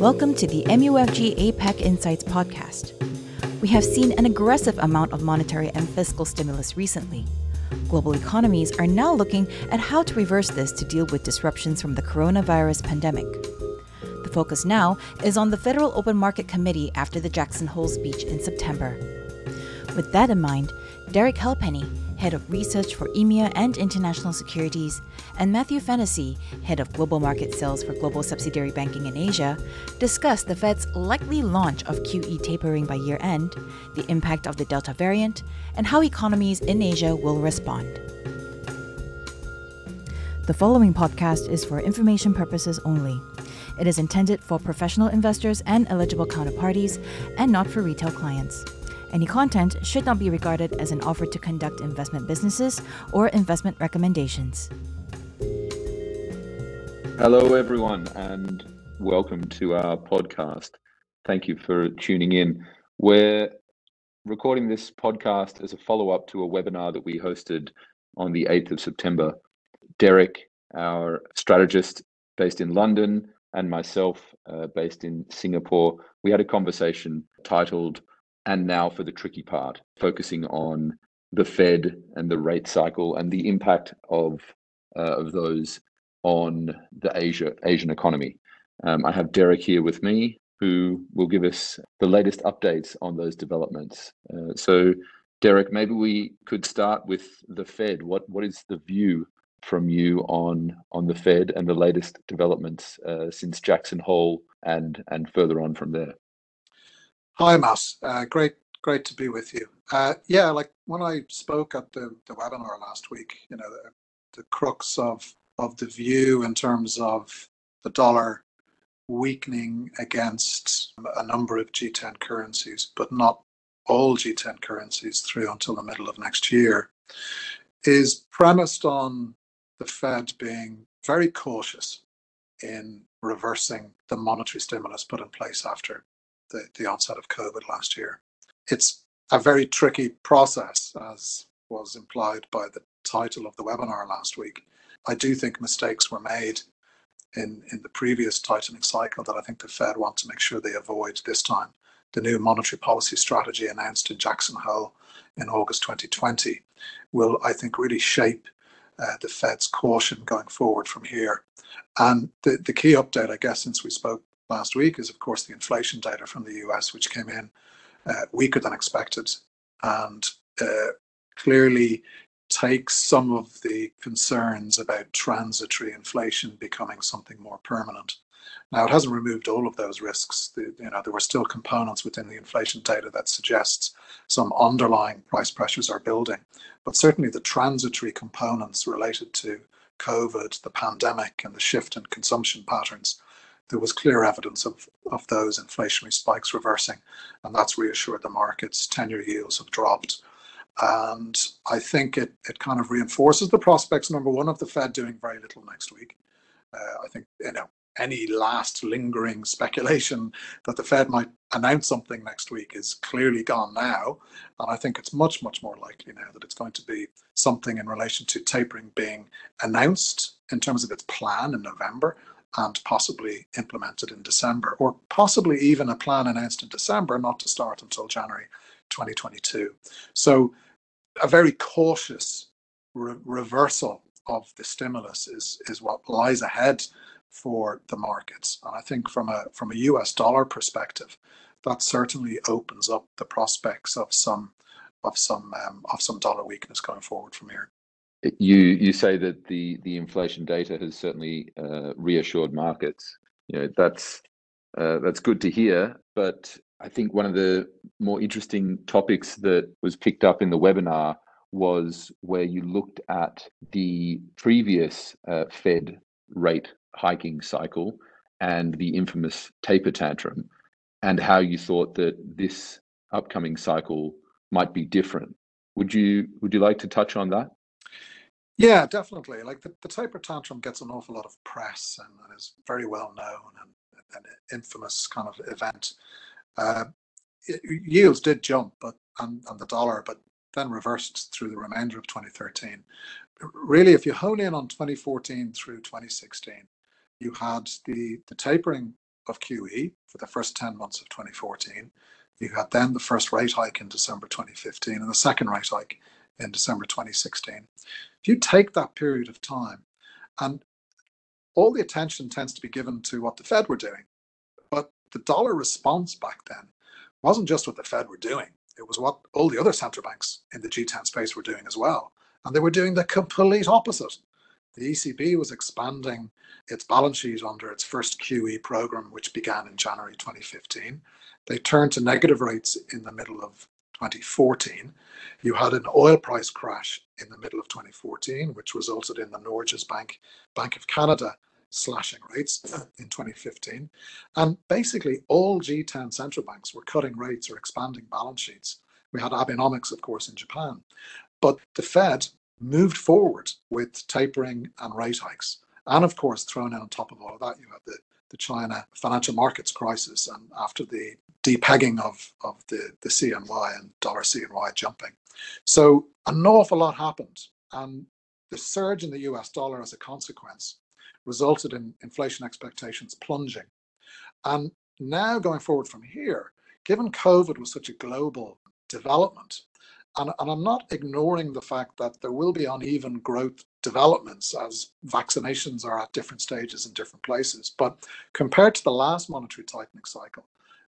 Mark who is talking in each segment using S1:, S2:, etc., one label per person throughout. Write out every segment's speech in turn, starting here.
S1: Welcome to the MUFG APAC Insights podcast. We have seen an aggressive amount of monetary and fiscal stimulus recently. Global economies are now looking at how to reverse this to deal with disruptions from the coronavirus pandemic. The focus now is on the Federal Open Market Committee after the Jackson Hole speech in September. With that in mind, Derek Halpenny, Head of Research for EMEA and International Securities, and Matthew Fennessy, Head of Global Market Sales for Global Subsidiary Banking in Asia, discuss the Fed's likely launch of QE tapering by year end, the impact of the Delta variant, and how economies in Asia will respond. The following podcast is for information purposes only. It is intended for professional investors and eligible counterparties and not for retail clients. Any content should not be regarded as an offer to conduct investment businesses or investment recommendations.
S2: Hello, everyone, and welcome to our podcast. Thank you for tuning in. We're recording this podcast as a follow up to a webinar that we hosted on the 8th of September. Derek, our strategist based in London, and myself, uh, based in Singapore, we had a conversation titled and now for the tricky part, focusing on the Fed and the rate cycle and the impact of uh, of those on the Asia Asian economy. Um, I have Derek here with me, who will give us the latest updates on those developments. Uh, so, Derek, maybe we could start with the Fed. What what is the view from you on on the Fed and the latest developments uh, since Jackson Hole and and further on from there?
S3: Hi, Matt. Uh, great, great to be with you. Uh, yeah, like when I spoke at the, the webinar last week, you know, the, the crux of of the view in terms of the dollar weakening against a number of G10 currencies, but not all G10 currencies through until the middle of next year, is premised on the Fed being very cautious in reversing the monetary stimulus put in place after the, the onset of COVID last year. It's a very tricky process, as was implied by the title of the webinar last week. I do think mistakes were made in, in the previous tightening cycle that I think the Fed want to make sure they avoid this time. The new monetary policy strategy announced in Jackson Hole in August 2020 will, I think, really shape uh, the Fed's caution going forward from here. And the, the key update, I guess, since we spoke last week is, of course, the inflation data from the US, which came in uh, weaker than expected and uh, clearly takes some of the concerns about transitory inflation becoming something more permanent. Now, it hasn't removed all of those risks. The, you know, there were still components within the inflation data that suggests some underlying price pressures are building, but certainly the transitory components related to COVID, the pandemic, and the shift in consumption patterns there was clear evidence of, of those inflationary spikes reversing, and that's reassured the markets. 10 year yields have dropped. And I think it, it kind of reinforces the prospects, number one, of the Fed doing very little next week. Uh, I think, you know, any last lingering speculation that the Fed might announce something next week is clearly gone now. And I think it's much, much more likely now that it's going to be something in relation to tapering being announced in terms of its plan in November and possibly implemented in December, or possibly even a plan announced in December not to start until January 2022. So, a very cautious re- reversal of the stimulus is, is what lies ahead for the markets. And I think from a from a US dollar perspective, that certainly opens up the prospects of some of some um, of some dollar weakness going forward from here.
S2: You you say that the the inflation data has certainly uh, reassured markets. You know that's uh, that's good to hear. But I think one of the more interesting topics that was picked up in the webinar was where you looked at the previous uh, Fed rate hiking cycle and the infamous taper tantrum, and how you thought that this upcoming cycle might be different. Would you would you like to touch on that?
S3: Yeah, definitely. Like the, the taper tantrum gets an awful lot of press and, and is very well known and an infamous kind of event. Uh, it, yields did jump, but and, and the dollar, but then reversed through the remainder of 2013. Really, if you hone in on 2014 through 2016, you had the, the tapering of QE for the first 10 months of 2014. You had then the first rate hike in December 2015 and the second rate hike in December 2016. If you take that period of time, and all the attention tends to be given to what the Fed were doing, but the dollar response back then wasn't just what the Fed were doing, it was what all the other central banks in the G10 space were doing as well. And they were doing the complete opposite. The ECB was expanding its balance sheet under its first QE program, which began in January 2015. They turned to negative rates in the middle of 2014. You had an oil price crash in the middle of 2014, which resulted in the Norges Bank, Bank of Canada slashing rates in 2015. And basically, all G10 central banks were cutting rates or expanding balance sheets. We had Abenomics, of course, in Japan. But the Fed moved forward with tapering and rate hikes. And of course, thrown in on top of all of that, you had the, the China financial markets crisis and after the depegging of, of the, the CNY and dollar CNY jumping. So an awful lot happened. And the surge in the US dollar as a consequence resulted in inflation expectations plunging. And now going forward from here, given COVID was such a global development, and, and I'm not ignoring the fact that there will be uneven growth developments as vaccinations are at different stages in different places. But compared to the last monetary tightening cycle,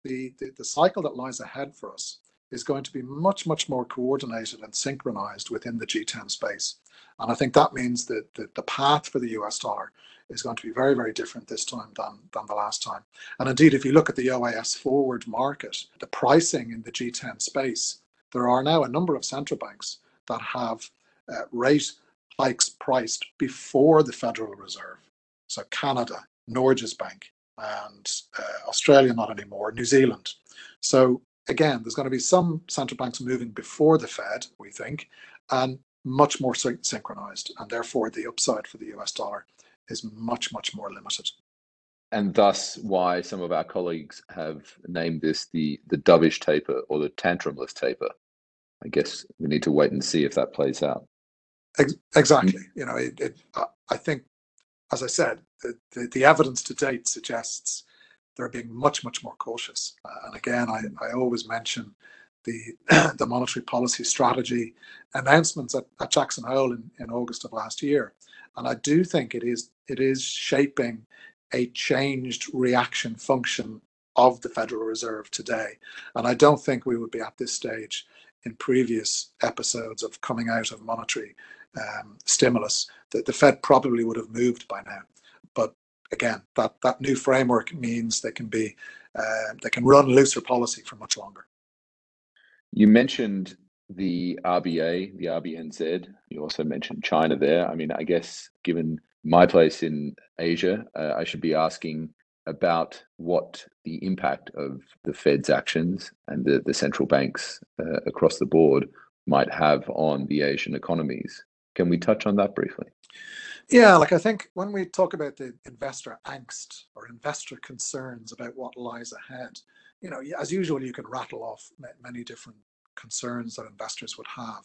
S3: the, the, the cycle that lies ahead for us is going to be much, much more coordinated and synchronized within the G10 space. And I think that means that the, the path for the US dollar is going to be very, very different this time than, than the last time. And indeed, if you look at the OIS forward market, the pricing in the G10 space there are now a number of central banks that have uh, rate hikes priced before the Federal Reserve. So Canada, Norges Bank, and uh, Australia not anymore, New Zealand. So again, there's going to be some central banks moving before the Fed, we think, and much more synchronized, and therefore the upside for the US dollar is much, much more limited.
S2: And thus, why some of our colleagues have named this the the dovish taper or the tantrumless taper. I guess we need to wait and see if that plays out.
S3: Exactly. You know, it, it, I think, as I said, the, the, the, evidence to date suggests they're being much, much more cautious. Uh, and again, I, I always mention the the monetary policy strategy announcements at, at Jackson Hole in, in August of last year. And I do think it is it is shaping a changed reaction function of the Federal Reserve today. And I don't think we would be at this stage in previous episodes of coming out of monetary um, stimulus, that the Fed probably would have moved by now. But again, that, that new framework means they can be uh, they can run looser policy for much longer.
S2: You mentioned the RBA, the RBNZ. You also mentioned China there. I mean, I guess given my place in Asia, uh, I should be asking about what the impact of the Fed's actions and the, the central banks uh, across the board might have on the Asian economies. Can we touch on that briefly?
S3: Yeah, like I think when we talk about the investor angst or investor concerns about what lies ahead, you know, as usual, you can rattle off many different concerns that investors would have.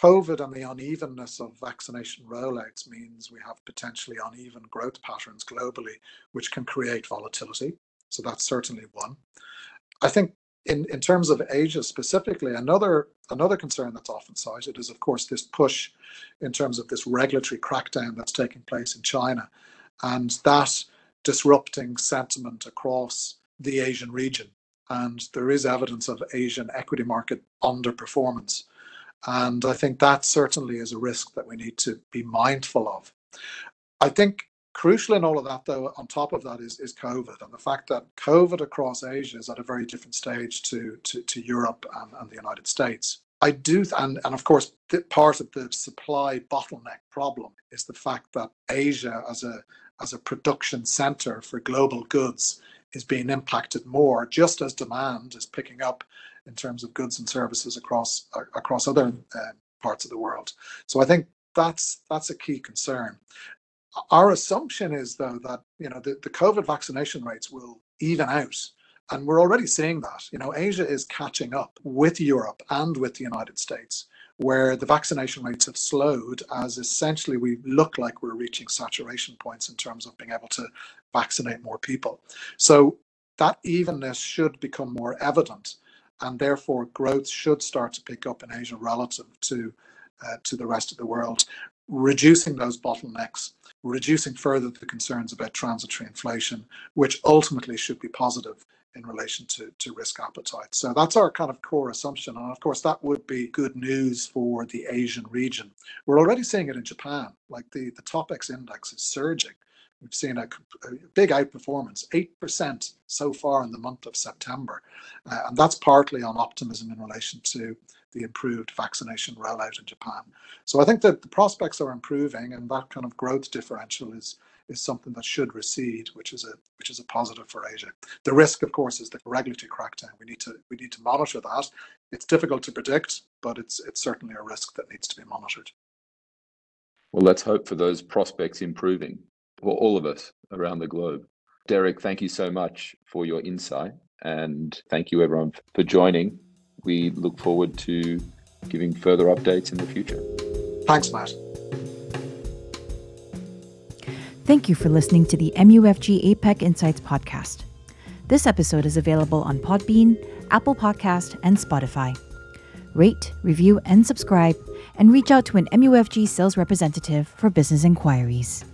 S3: COVID and the unevenness of vaccination rollouts means we have potentially uneven growth patterns globally, which can create volatility. So that's certainly one. I think in, in terms of Asia specifically, another another concern that's often cited is, of course, this push in terms of this regulatory crackdown that's taking place in China, and that disrupting sentiment across the Asian region. And there is evidence of Asian equity market underperformance. And I think that certainly is a risk that we need to be mindful of. I think crucial in all of that, though, on top of that is, is COVID and the fact that COVID across Asia is at a very different stage to, to, to Europe and, and the United States. I do, and, and of course, part of the supply bottleneck problem is the fact that Asia, as a as a production center for global goods, is being impacted more, just as demand is picking up in terms of goods and services across across other uh, parts of the world. So I think that's that's a key concern. Our assumption is though that you know the, the COVID vaccination rates will even out. And we're already seeing that. You know, Asia is catching up with Europe and with the United States where the vaccination rates have slowed as essentially we look like we're reaching saturation points in terms of being able to vaccinate more people. So that evenness should become more evident and therefore growth should start to pick up in Asia relative to uh, to the rest of the world, reducing those bottlenecks, reducing further the concerns about transitory inflation, which ultimately should be positive in relation to, to risk appetite. So that's our kind of core assumption. And of course, that would be good news for the Asian region. We're already seeing it in Japan, like the, the TOPIX index is surging. We've seen a, a big outperformance, 8% so far in the month of September. Uh, and that's partly on optimism in relation to the improved vaccination rollout in Japan. So I think that the prospects are improving and that kind of growth differential is is something that should recede, which is a which is a positive for Asia. The risk, of course, is the regulatory crackdown. We need to we need to monitor that. It's difficult to predict, but it's it's certainly a risk that needs to be monitored.
S2: Well, let's hope for those prospects improving for all of us around the globe. Derek, thank you so much for your insight, and thank you everyone for joining. We look forward to giving further updates in the future.
S3: Thanks, Matt.
S1: Thank you for listening to the MUFG APAC Insights podcast. This episode is available on Podbean, Apple Podcast, and Spotify. Rate, review, and subscribe, and reach out to an MUFG sales representative for business inquiries.